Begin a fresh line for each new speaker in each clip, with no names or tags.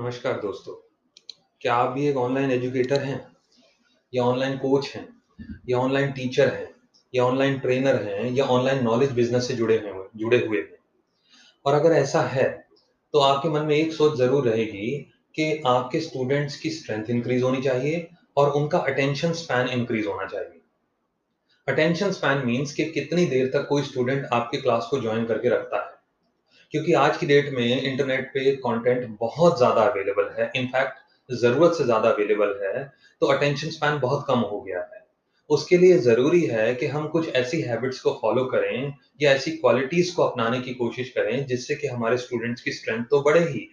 नमस्कार दोस्तों। क्या आप भी एक ऑनलाइन एजुकेटर हैं? या ऑनलाइन कोच हैं? या ऑनलाइन टीचर हैं? या ऑनलाइन ट्रेनर हैं? या ऑनलाइन नॉलेज बिज़नेस से जुड़े हुए जुड़े हुए हैं? और अगर ऐसा है तो आपके मन में एक सोच ज़रूर रहेगी कि आपके स्टूडेंट्स की स्ट्रेंथ इंक्रीज होनी चाहिए और उनका अटेंशन स्पैन इंक्रीज होना चाहिए। अटेंशन स्पैन मीन्स कि कितनी देर तक कोई स्टूडेंट आपके क्लास को ज्वाइन करके रखता है। क्योंकि आज की डेट में इंटरनेट पे कंटेंट बहुत ज़्यादा अवेलेबल है। इनफैक्ट ज़रूरत से ज़्यादा अवेलेबल है। तो अटेंशन स्पैन बहुत कम हो गया है। उसके लिए ज़रूरी है कि हम कुछ ऐसी हैबिट्स को फॉलो करें या ऐसी क्वालिटीज को अपनाने की कोशिश करें जिससे कि हमारे स्टूडेंट्स की स्ट्रेंथ तो बढ़े ही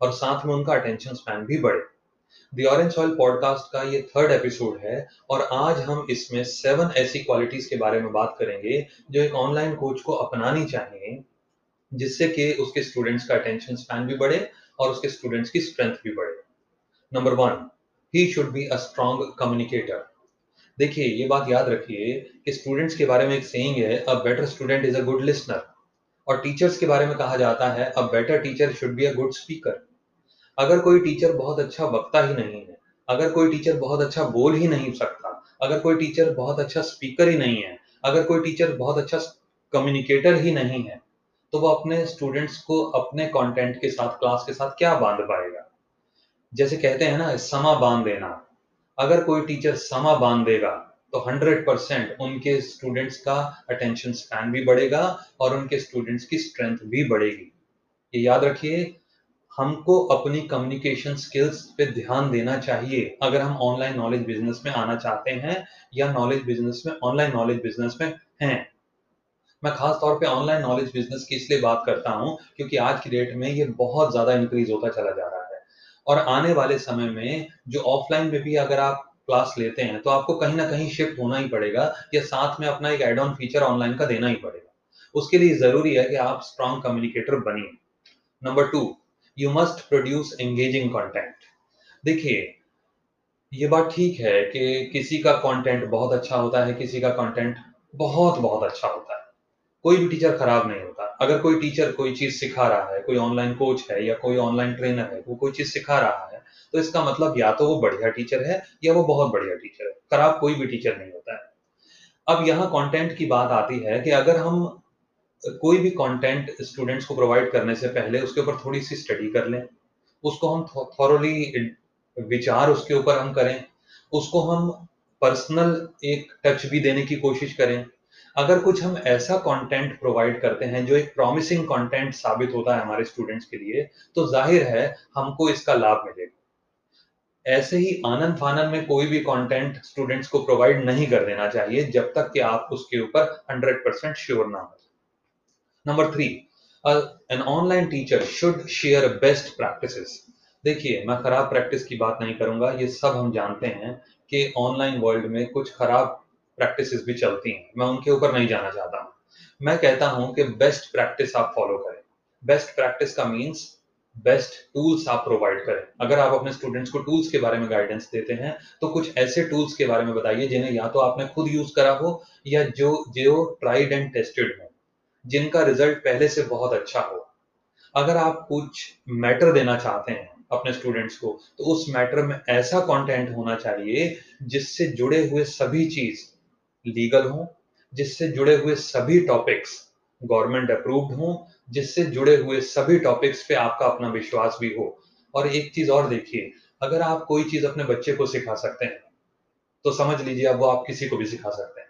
और साथ में उनका अटेंशन स्पैन भी बढ़े। दी ऑरेंज ऑयल पॉडकास्ट का ये थर्ड एपिसोड है और आज हम इसमें सेवन ऐसी क्वालिटीज के बारे में बात करेंगे जो एक ऑनलाइन कोच को अपनानी चाहिए। जिससे कि उसके स्टूडेंट्स का अटेंशन स्पैन भी बढ़े और उसके स्टूडेंट्स की स्ट्रेंथ भी बढ़े। Number one he should be a strong communicator देखिए, ये बात याद रखिए कि स्टूडेंट्स के बारे में एक सेइंग है a better student is a good listener और टीचर्स के बारे में कहा जाता है a better teacher should be a good speaker अगर कोई टीचर बहुत अच्छा वक्ता ही नहीं है, अगर कोई टीचर बहुत अच्छा बोल ही नहीं सकता, अगर कोई टीचर बहुत अच्छा स्पीकर ही नहीं है, अगर कोई टीचर बहुत अच्छा कम्युनिकेटर ही नहीं है तो वो अपने स्टूडेंट्स को अपने कंटेंट के साथ क्लास के साथ क्या बाँध पाएगा? जैसे कहते हैं ना, समा बाँध देना। अगर कोई टीचर समा बाँध देगा तो 100 परसेंट उनके स्टूडेंट्स का अटेंशन स्पैन भी बढ़ेगा और उनके स्टूडेंट्स की स्ट्रेंथ भी बढ़ेगी। ये याद रखिए, हमको अपनी कम्युनिकेशन स्किल्स पे ध्यान देना चाहिए। अगर हम ऑनलाइन नॉलेज बिज़नेस में आना चाहते हैं या नॉलेज बिज़नेस में ऑनलाइन नॉलेज बिज़नेस में हैं मैं खास तौर पे ऑनलाइन नॉलेज बिज़नेस की इसलिए बात करता हूँ, क्योंकि आज की डेट में ये बहुत ज़्यादा इंक्रीज होता चला जा रहा है। और आने वाले समय में जो ऑफलाइन में भी अगर आप क्लास लेते हैं तो आपको कहीं ना कहीं शिफ्ट होना ही पड़ेगा, या साथ में अपना एक एड ऑन फीचर ऑनलाइन का देना ही पड़ेगा। उसके लिए ज़रूरी है कि आप स्ट्रॉन्ग कम्युनिकेटर बनिए। Number two you must produce engaging content देखिए, ये बात ठीक है कि किसी का कंटेंट बहुत अच्छा होता है, किसी का कंटेंट बहुत बहुत अच्छा होता है। कोई भी टीचर खराब नहीं होता। अगर कोई टीचर कोई चीज़ सिखा रहा है, कोई ऑनलाइन कोच है या कोई ऑनलाइन ट्रेनर है, वो कोई चीज़ सिखा रहा है तो इसका मतलब या तो वो बढ़िया टीचर है या वो बहुत बढ़िया टीचर है। खराब कोई भी टीचर नहीं होता है। अब यहाँ कंटेंट की बात आती है कि अगर हम कोई भी कंटेंट स्टूडेंट्स को प्रोवाइड करने से पहले उसके ऊपर थोड़ी सी स्टडी कर लें, उसको हम थॉरली विचार उसके ऊपर हम करें, उसको हम पर्सनल एक टच भी देने की कोशिश करें अगर कुछ हम ऐसा कंटेंट प्रोवाइड करते हैं जो एक प्रॉमिसिंग कंटेंट साबित होता है हमारे स्टूडेंट्स के लिए तो ज़ाहिर है हमको इसका लाभ मिलेगा। ऐसे ही आनंद फानंद में कोई भी कंटेंट स्टूडेंट्स को प्रोवाइड नहीं कर देना चाहिए जब तक कि आप उसके ऊपर 100 परसेंट श्योर ना हो। Number three an online teacher should share best practices देखिए, मैं खराब प्रैक्टिस की बात नहीं करूँगा, ये सब हम जानते हैं कि ऑनलाइन वर्ल्ड में कुछ खराब प्रैक्टिसेस भी चलती हैं। मैं उनके ऊपर नहीं जाना चाहता हूँ। मैं कहता हूँ कि बेस्ट प्रैक्टिस आप फॉलो करें। बेस्ट प्रैक्टिस का मीन्स बेस्ट टूल्स आप प्रोवाइड करें। अगर आप अपने स्टूडेंट्स को टूल्स के बारे में गाइडेंस देते हैं तो कुछ ऐसे टूल्स के बारे में बताइए जिन्हें या तो आपने खुद यूज़ करा हो या जो जो ट्राइड एंड टेस्टेड हो, जिनका रिज़ल्ट पहले से बहुत अच्छा हो। अगर आप कुछ मैटर देना चाहते हैं अपने स्टूडेंट्स को तो उस मैटर में ऐसा कंटेंट होना चाहिए जिससे जुड़े हुए सभी चीज़ लीगल हों, जिससे जुड़े हुए सभी टॉपिक्स गवर्नमेंट अप्रूव्ड हों, जिससे जुड़े हुए सभी टॉपिक्स पे आपका अपना विश्वास भी हो। और एक चीज़ और देखिए, अगर आप कोई चीज़ अपने बच्चे को सिखा सकते हैं तो समझ लीजिए अब वो आप किसी को भी सिखा सकते हैं।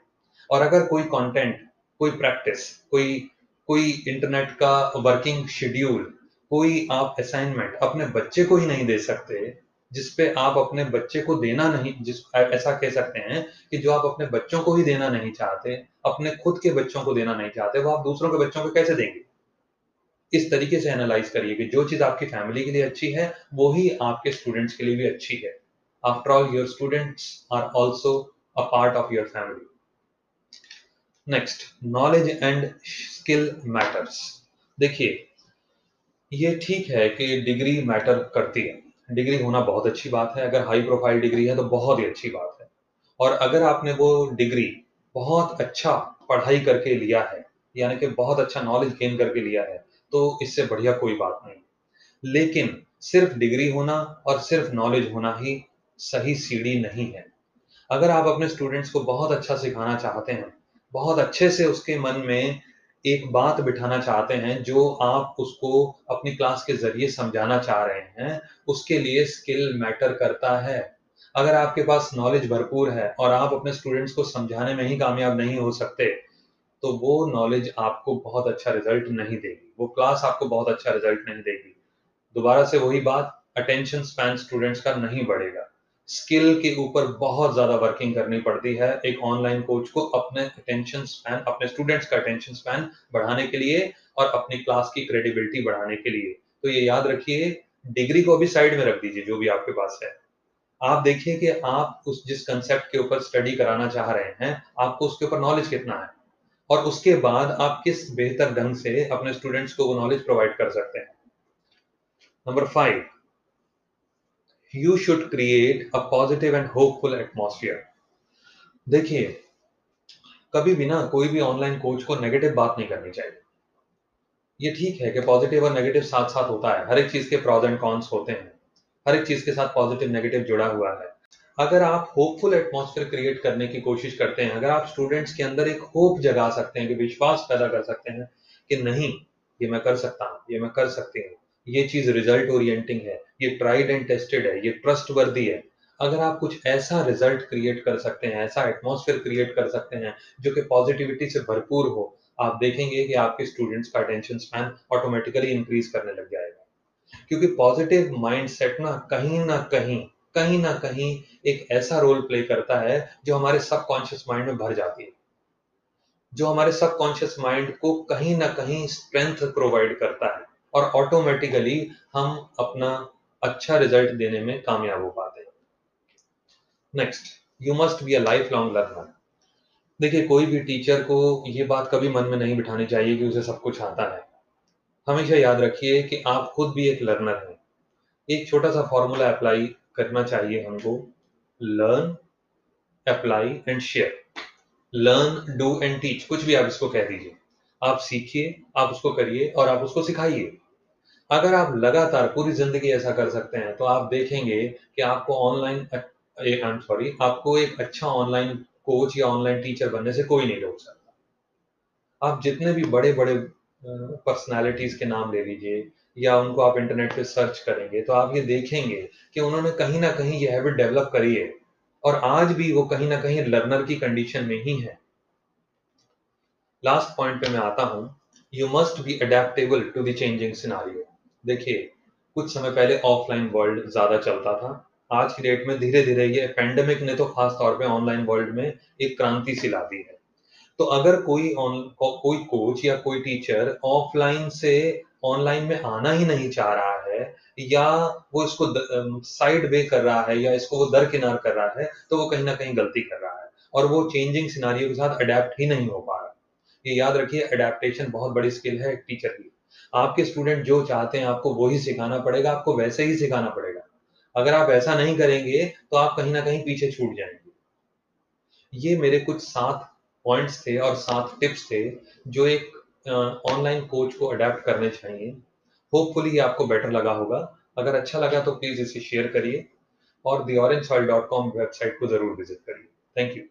और अगर कोई कंटेंट कोई प्रैक्टिस कोई कोई इंटरनेट का वर्किंग शेड्यूल कोई आप असाइनमेंट अपने बच्चे को ही नहीं दे सकते जिसपे आप अपने बच्चे को देना नहीं, जिस ऐसा कह सकते हैं कि जो आप अपने बच्चों को ही देना नहीं चाहते, अपने खुद के बच्चों को देना नहीं चाहते, वो आप दूसरों के बच्चों को कैसे देंगे? इस तरीके से एनालाइज करिए कि जो चीज़ आपकी फैमिली के लिए अच्छी है, वो ही आपके स्टूडेंट्स के लिए भी अच्छी है। After all your students are also a part of your family next knowledge and skill matters देखिए, ये ठीक है कि डिग्री मैटर करती है। डिग्री होना बहुत अच्छी बात है। अगर हाई प्रोफ़ाइल डिग्री है तो बहुत ही अच्छी बात है। और अगर आपने वो डिग्री बहुत अच्छा पढ़ाई करके लिया है, यानी कि बहुत अच्छा नॉलेज गेन करके लिया है तो इससे बढ़िया कोई बात नहीं। लेकिन सिर्फ़ डिग्री होना और सिर्फ़ नॉलेज होना ही सही सीढ़ी नहीं है। अगर आप अपने स्टूडेंट्स को बहुत अच्छा सिखाना चाहते हैं, बहुत अच्छे से उसके मन में एक बात बिठाना चाहते हैं जो आप उसको अपनी क्लास के ज़रिए समझाना चाह रहे हैं, उसके लिए स्किल मैटर करता है। अगर आपके पास नॉलेज भरपूर है और आप अपने स्टूडेंट्स को समझाने में ही कामयाब नहीं हो सकते तो वो नॉलेज आपको बहुत अच्छा रिज़ल्ट नहीं देगी। वो क्लास आपको बहुत अच्छा रिज़ल्ट नहीं देगी। दोबारा से वही बात अटेंशन स्पैन स्टूडेंट्स का नहीं बढ़ेगा। स्किल के ऊपर बहुत ज़्यादा वर्किंग करनी पड़ती है। एक ऑनलाइन कोच को अपने अटेंशन स्पैन अपने स्टूडेंट्स का अटेंशन स्पैन बढ़ाने के लिए और अपनी क्लास की क्रेडिबिलिटी बढ़ाने के लिए। तो ये याद रखिए डिग्री को भी साइड में रख दीजिए, जो भी आपके पास है। आप देखिए कि आप उस जिस कंसेप्ट के ऊपर स्टडी कराना चाह रहे हैं, आपको उसके ऊपर नॉलेज कितना है? और उसके बाद आप किस बेहतर ढंग से अपने स्टूडेंट्स को वो नॉलेज प्रोवाइड कर सकते हैं? Number five you should create a positive and hopeful atmosphere देखिए, कभी भी ना कोई भी ऑनलाइन कोच को नेगेटिव बात नहीं करनी चाहिए। ये ठीक है कि पॉजिटिव और नेगेटिव साथ साथ होता है। हर एक चीज़ के प्रॉज एंड कॉन्स होते हैं। हर एक चीज़ के साथ पॉजिटिव नेगेटिव जुड़ा हुआ है। अगर आप होपफुल एटमॉस्फेयर क्रिएट करने की कोशिश करते हैं, अगर आप स्टूडेंट्स के अंदर एक होप जगा सकते हैं, कि विश्वास पैदा कर सकते हैं कि नहीं, ये मैं कर सकता हूँ, ये मैं कर सकती हूँ। ये चीज़ रिज़ल्ट ओरिएंटिंग है, ये ट्राइड एंड टेस्टेड है, ये ट्रस्ट वर्दी है। अगर आप कुछ ऐसा रिज़ल्ट क्रिएट कर सकते हैं, ऐसा एटमोसफेयर क्रिएट कर सकते हैं, जो कि पॉजिटिविटी से भरपूर हो, आप देखेंगे कि आपके स्टूडेंट्स का अटेंशन स्पैन ऑटोमेटिकली इंक्रीज करने लग जाएगा। क्योंकि पॉजिटिव माइंडसेट ना कहीं ना कहीं कहीं ना कहीं एक ऐसा रोल प्ले करता है, जो हमारे सबकॉन्शियस माइंड में भर जाती है। जो हमारे सबकॉन्शियस माइंड को कहीं ना कहीं स्ट्रेंथ प्रोवाइड करता है। और ऑटोमेटिकली हम अपना अच्छा रिज़ल्ट देने में कामयाब हो पाते हैं। Next you must be a lifelong learner देखिए, कोई भी टीचर को ये बात कभी मन में नहीं बिठानी चाहिए कि उसे सब कुछ आता है। हमेशा याद रखिए कि आप खुद भी एक लर्नर हैं। एक छोटा सा फॉर्मूला अप्लाई करना चाहिए हमको। Learn apply and share learn do and teach कुछ भी आप इसको कह दीजिए। आप सीखिए, आप उसको करिए और आप उसको सिखाइए। अगर आप लगातार पूरी ज़िंदगी ऐसा कर सकते हैं तो आप देखेंगे कि आपको ऑनलाइन आई एम सॉरी आपको एक अच्छा ऑनलाइन कोच या ऑनलाइन टीचर बनने से कोई नहीं रोक सकता। आप जितने भी बड़े बड़े पर्सनालिटीज के नाम ले लीजिए, या उनको आप इंटरनेट पे सर्च करेंगे तो आप ये देखेंगे कि उन्होंने कहीं ना कहीं ये हैबिट डेवलप करी है, और आज भी वो कहीं ना कहीं लर्नर की कंडीशन में ही है। लास्ट पॉइंट पे मैं आता हूँ you must be adaptable to the changing scenario देखिए कुछ समय पहले ऑफलाइन वर्ल्ड ज़्यादा चलता था। आज की डेट में धीरे धीरे ये पेंडेमिक ने तो खास तौर पे ऑनलाइन वर्ल्ड में एक क्रांति सी ला दी है। तो अगर कोई ऑन को, कोई कोच या कोई टीचर ऑफलाइन से ऑनलाइन में आना ही नहीं चाह रहा है या वो इसको साइड वे कर रहा है या इसको वो दरकिनार कर रहा है तो वो कहीं ना कहीं गलती कर रहा है और वो चेंजिंग सिनारियो के साथ अडेप्ट ही नहीं हो पा रहा। ये याद रखिए अडेप्टेशन बहुत बड़ी स्किल है टीचर की। आपके स्टूडेंट जो चाहते हैं, आपको वही सिखाना पड़ेगा, आपको वैसे ही सिखाना पड़ेगा। अगर आप ऐसा नहीं करेंगे तो आप कहीं ना कहीं पीछे छूट जाएँगे। ये मेरे कुछ सात पॉइंट्स थे और सात टिप्स थे, जो एक ऑनलाइन कोच को अडेप्ट करने चाहिए। होपफुली आपको बेटर लगा होगा। अगर अच्छा लगा तो प्लीज़ इसे शेयर करिए और दी वेबसाइट को ज़रूर विज़िट करिए। Thank you